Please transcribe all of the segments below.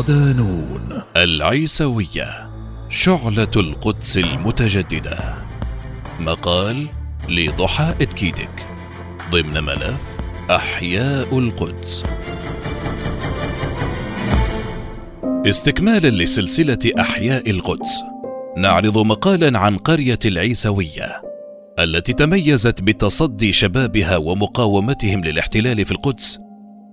ودانون العيسوية شعلة القدس المتجددة. مقال لضحى إتكيدك. ضمن ملف أحياء القدس. استكمالا لسلسلة أحياء القدس نعرض مقالا عن قرية العيسوية التي تميزت بتصدي شبابها ومقاومتهم للاحتلال في القدس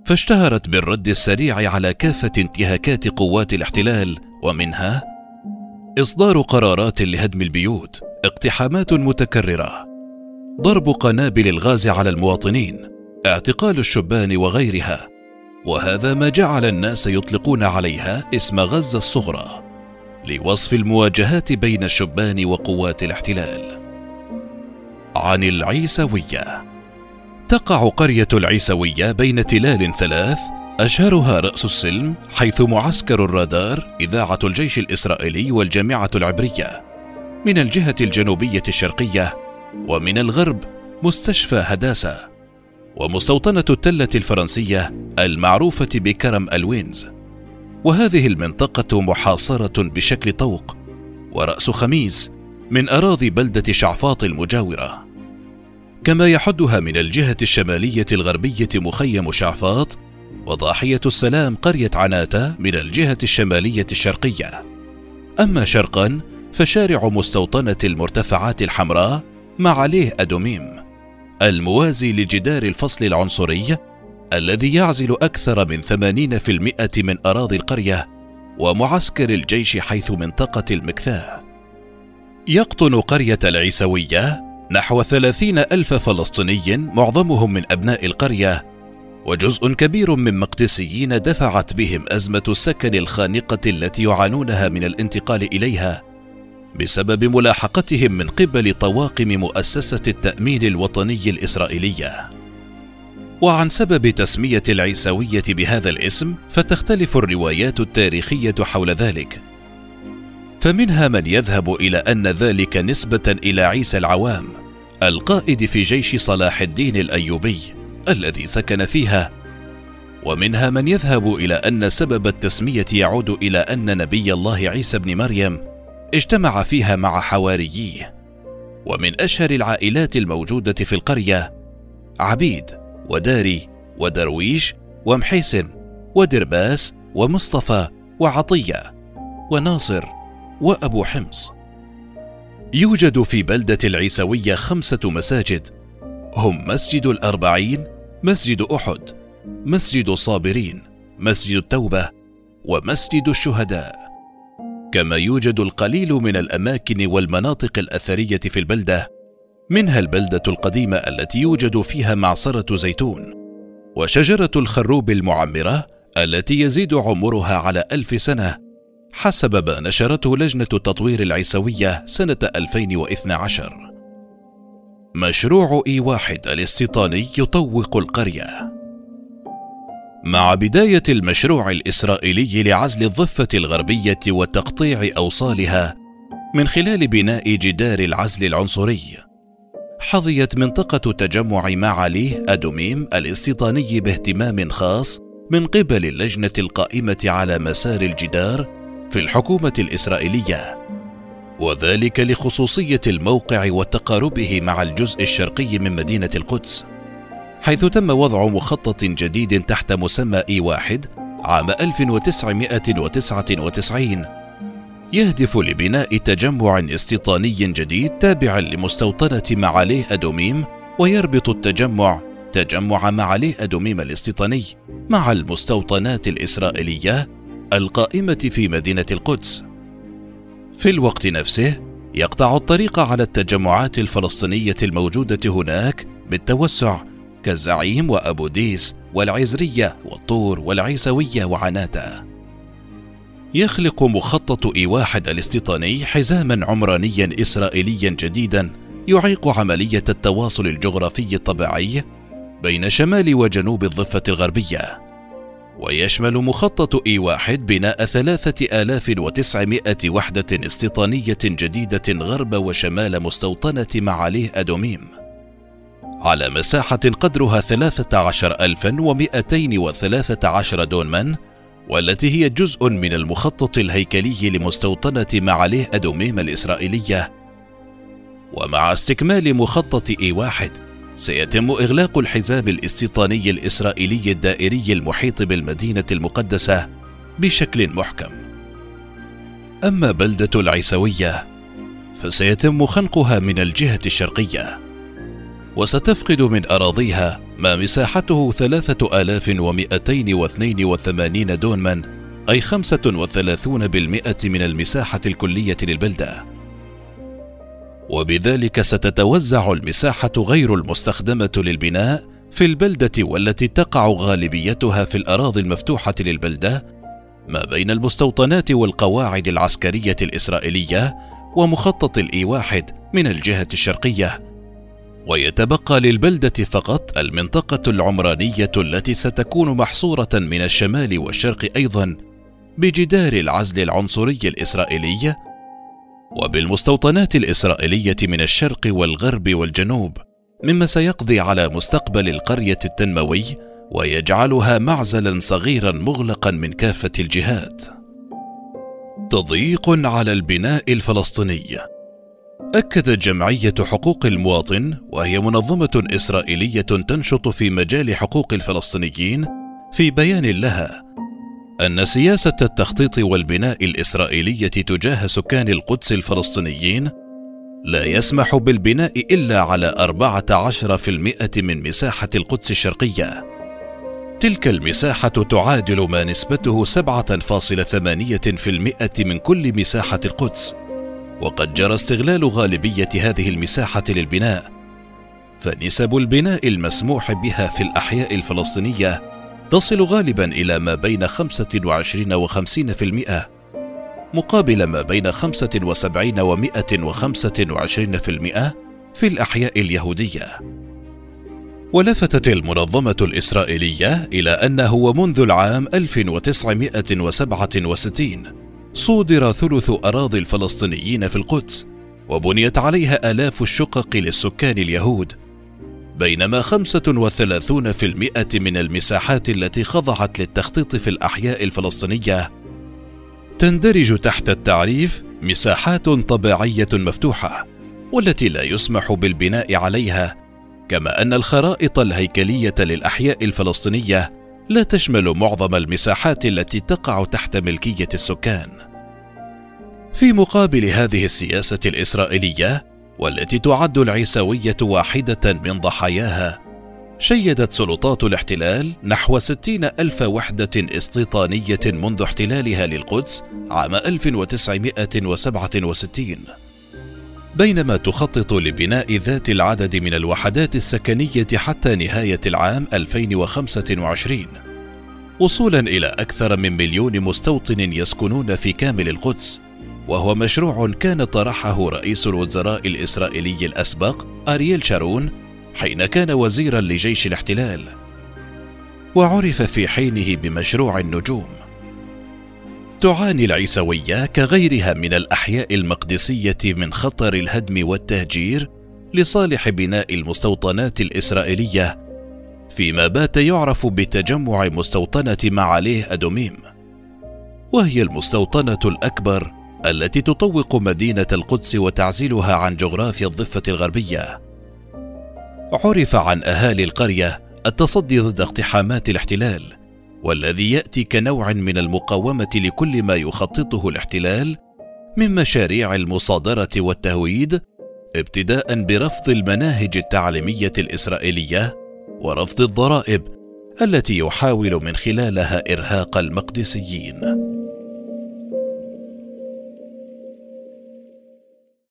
فاشتهرت بالرد السريع على كافة انتهاكات قوات الاحتلال ومنها إصدار قرارات لهدم البيوت اقتحامات متكررة ضرب قنابل الغاز على المواطنين اعتقال الشبان وغيرها وهذا ما جعل الناس يطلقون عليها اسم غزة الصغرى لوصف المواجهات بين الشبان وقوات الاحتلال. عن العيسوية. تقع قرية العيسوية بين تلال ثلاث أشهرها رأس السلم حيث معسكر الرادار إذاعة الجيش الإسرائيلي والجامعة العبرية. من الجهة الجنوبية الشرقية ومن الغرب مستشفى هداسة. ومستوطنة التلة الفرنسية المعروفة بكرم الوينز. وهذه المنطقة محاصرة بشكل طوق ورأس خميس من أراضي بلدة شعفاط المجاورة. كما يحدها من الجهة الشمالية الغربية مخيم شعفاط وضاحية السلام قرية عناتة من الجهة الشمالية الشرقية. أما شرقا فشارع مستوطنة المرتفعات الحمراء مع عليه أدوميم الموازي لجدار الفصل العنصري الذي يعزل أكثر من 80% من أراضي القرية ومعسكر الجيش حيث منطقة المكثاة يقطن قرية العيسوية نحو ثلاثين ألف فلسطيني معظمهم من أبناء القرية وجزء كبير من مقدسيين دفعت بهم أزمة السكن الخانقة التي يعانونها من الانتقال إليها بسبب ملاحقتهم من قبل طواقم مؤسسة التأمين الوطني الإسرائيلية. وعن سبب تسمية العيسوية بهذا الاسم فتختلف الروايات التاريخية حول ذلك، فمنها من يذهب إلى أن ذلك نسبة إلى عيسى العوام القائد في جيش صلاح الدين الأيوبي الذي سكن فيها. ومنها من يذهب إلى أن سبب التسمية يعود إلى أن نبي الله عيسى بن مريم اجتمع فيها مع حوارييه. ومن أشهر العائلات الموجودة في القرية عبيد وداري ودرويش ومحيسن ودرباس ومصطفى وعطية وناصر وأبو حمص. يوجد في بلدة العيسوية خمسة مساجد. هم مسجد الأربعين مسجد أحد مسجد الصابرين مسجد التوبة ومسجد الشهداء. كما يوجد القليل من الأماكن والمناطق الأثرية في البلدة منها البلدة القديمة التي يوجد فيها معصرة زيتون وشجرة الخروب المعمرة التي يزيد عمرها على ألف سنة حسب ما نشرته لجنة التطوير العيسوية سنة 2012 مشروع إي واحد الاستيطاني يطوق القرية. مع بداية المشروع الإسرائيلي لعزل الضفة الغربية وتقطيع أوصالها من خلال بناء جدار العزل العنصري حظيت منطقة تجمع معاليه أدوميم الاستيطاني باهتمام خاص من قبل اللجنة القائمة على مسار الجدار في الحكومة الإسرائيلية وذلك لخصوصية الموقع وتقاربه مع الجزء الشرقي من مدينة القدس حيث تم وضع مخطط جديد تحت مسمى إي واحد عام 1999 يهدف لبناء تجمع استيطاني جديد تابع لمستوطنة معاليه أدوميم ويربط التجمع تجمع معاليه أدوميم الاستيطاني مع المستوطنات الإسرائيلية القائمة في مدينة القدس. في الوقت نفسه يقطع الطريق على التجمعات الفلسطينية الموجودة هناك بالتوسع كالزعيم وأبو ديس والعزرية والطور والعيسوية وعناتا. يخلق مخطط إي واحد الاستيطاني حزاما عمرانيا إسرائيليا جديدا يعيق عملية التواصل الجغرافي الطبيعي بين شمال وجنوب الضفة الغربية ويشمل مخطط إي واحد بناء ثلاثة آلاف وتسعمائة وحدة استيطانية جديدة غرب وشمال مستوطنة معاليه أدوميم. على مساحة قدرها ثلاثة عشر ألفا ومائتين وثلاثة عشر دونما والتي هي جزء من المخطط الهيكلي لمستوطنة معاليه أدوميم الإسرائيلية. ومع استكمال مخطط إي واحد سيتم إغلاق الحزام الاستيطاني الإسرائيلي الدائري المحيط بالمدينة المقدسة بشكل محكم. أما بلدة العيسوية فسيتم خنقها من الجهة الشرقية وستفقد من أراضيها ما مساحته ثلاثة آلاف ومئتين واثنين وثمانين دونما أي خمسة وثلاثون بالمئة من المساحة الكلية للبلدة. وبذلك ستتوزع المساحة غير المستخدمة للبناء في البلدة والتي تقع غالبيتها في الأراضي المفتوحة للبلدة ما بين المستوطنات والقواعد العسكرية الإسرائيلية ومخطط الإي واحد من الجهة الشرقية. ويتبقى للبلدة فقط المنطقة العمرانية التي ستكون محصورة من الشمال والشرق أيضا بجدار العزل العنصري الإسرائيلي وبالمستوطنات الإسرائيلية من الشرق والغرب والجنوب مما سيقضي على مستقبل القرية التنموي ويجعلها معزلا صغيرا مغلقا من كافة الجهات. تضييق على البناء الفلسطيني أكدت جمعية حقوق المواطن وهي منظمة إسرائيلية تنشط في مجال حقوق الفلسطينيين في بيان لها أن سياسة التخطيط والبناء الإسرائيلية تجاه سكان القدس الفلسطينيين لا يسمح بالبناء إلا على 14% من مساحة القدس الشرقية. تلك المساحة تعادل ما نسبته 7.8% من كل مساحة القدس، وقد جرى استغلال غالبية هذه المساحة للبناء، فنسب البناء المسموح بها في الأحياء الفلسطينية تصل غالبا إلى ما بين 25 و 50% مقابل ما بين 75 و 125% في الأحياء اليهودية. ولفتت المنظمة الإسرائيلية إلى أنه ومنذ العام 1967 صودر ثلث أراضي الفلسطينيين في القدس وبنيت عليها آلاف الشقق للسكان اليهود بينما 35% من المساحات التي خضعت للتخطيط في الأحياء الفلسطينية تندرج تحت التعريف مساحات طبيعية مفتوحة والتي لا يسمح بالبناء عليها كما أن الخرائط الهيكلية للأحياء الفلسطينية لا تشمل معظم المساحات التي تقع تحت ملكية السكان. في مقابل هذه السياسة الإسرائيلية والتي تعد العيسوية واحدة من ضحاياها شيدت سلطات الاحتلال نحو ستين ألف وحدة استيطانية منذ احتلالها للقدس عام 1967 بينما تخطط لبناء ذات العدد من الوحدات السكنية حتى نهاية العام 2025 وصولا إلى أكثر من مليون مستوطن يسكنون في كامل القدس وهو مشروع كان طرحه رئيس الوزراء الإسرائيلي الأسبق أرييل شارون حين كان وزيرا لجيش الاحتلال. وعرف في حينه بمشروع النجوم. تعاني العيسوية كغيرها من الأحياء المقدسية من خطر الهدم والتهجير لصالح بناء المستوطنات الإسرائيلية فيما بات يعرف بتجمع مستوطنة معاليه أدوميم. وهي المستوطنة الأكبر التي تطوق مدينة القدس وتعزلها عن جغرافيا الضفة الغربية. عرف عن أهالي القرية التصدي ضد اقتحامات الاحتلال والذي يأتي كنوع من المقاومة لكل ما يخططه الاحتلال من مشاريع المصادرة والتهويد ابتداء برفض المناهج التعليمية الإسرائيلية ورفض الضرائب التي يحاول من خلالها إرهاق المقدسيين.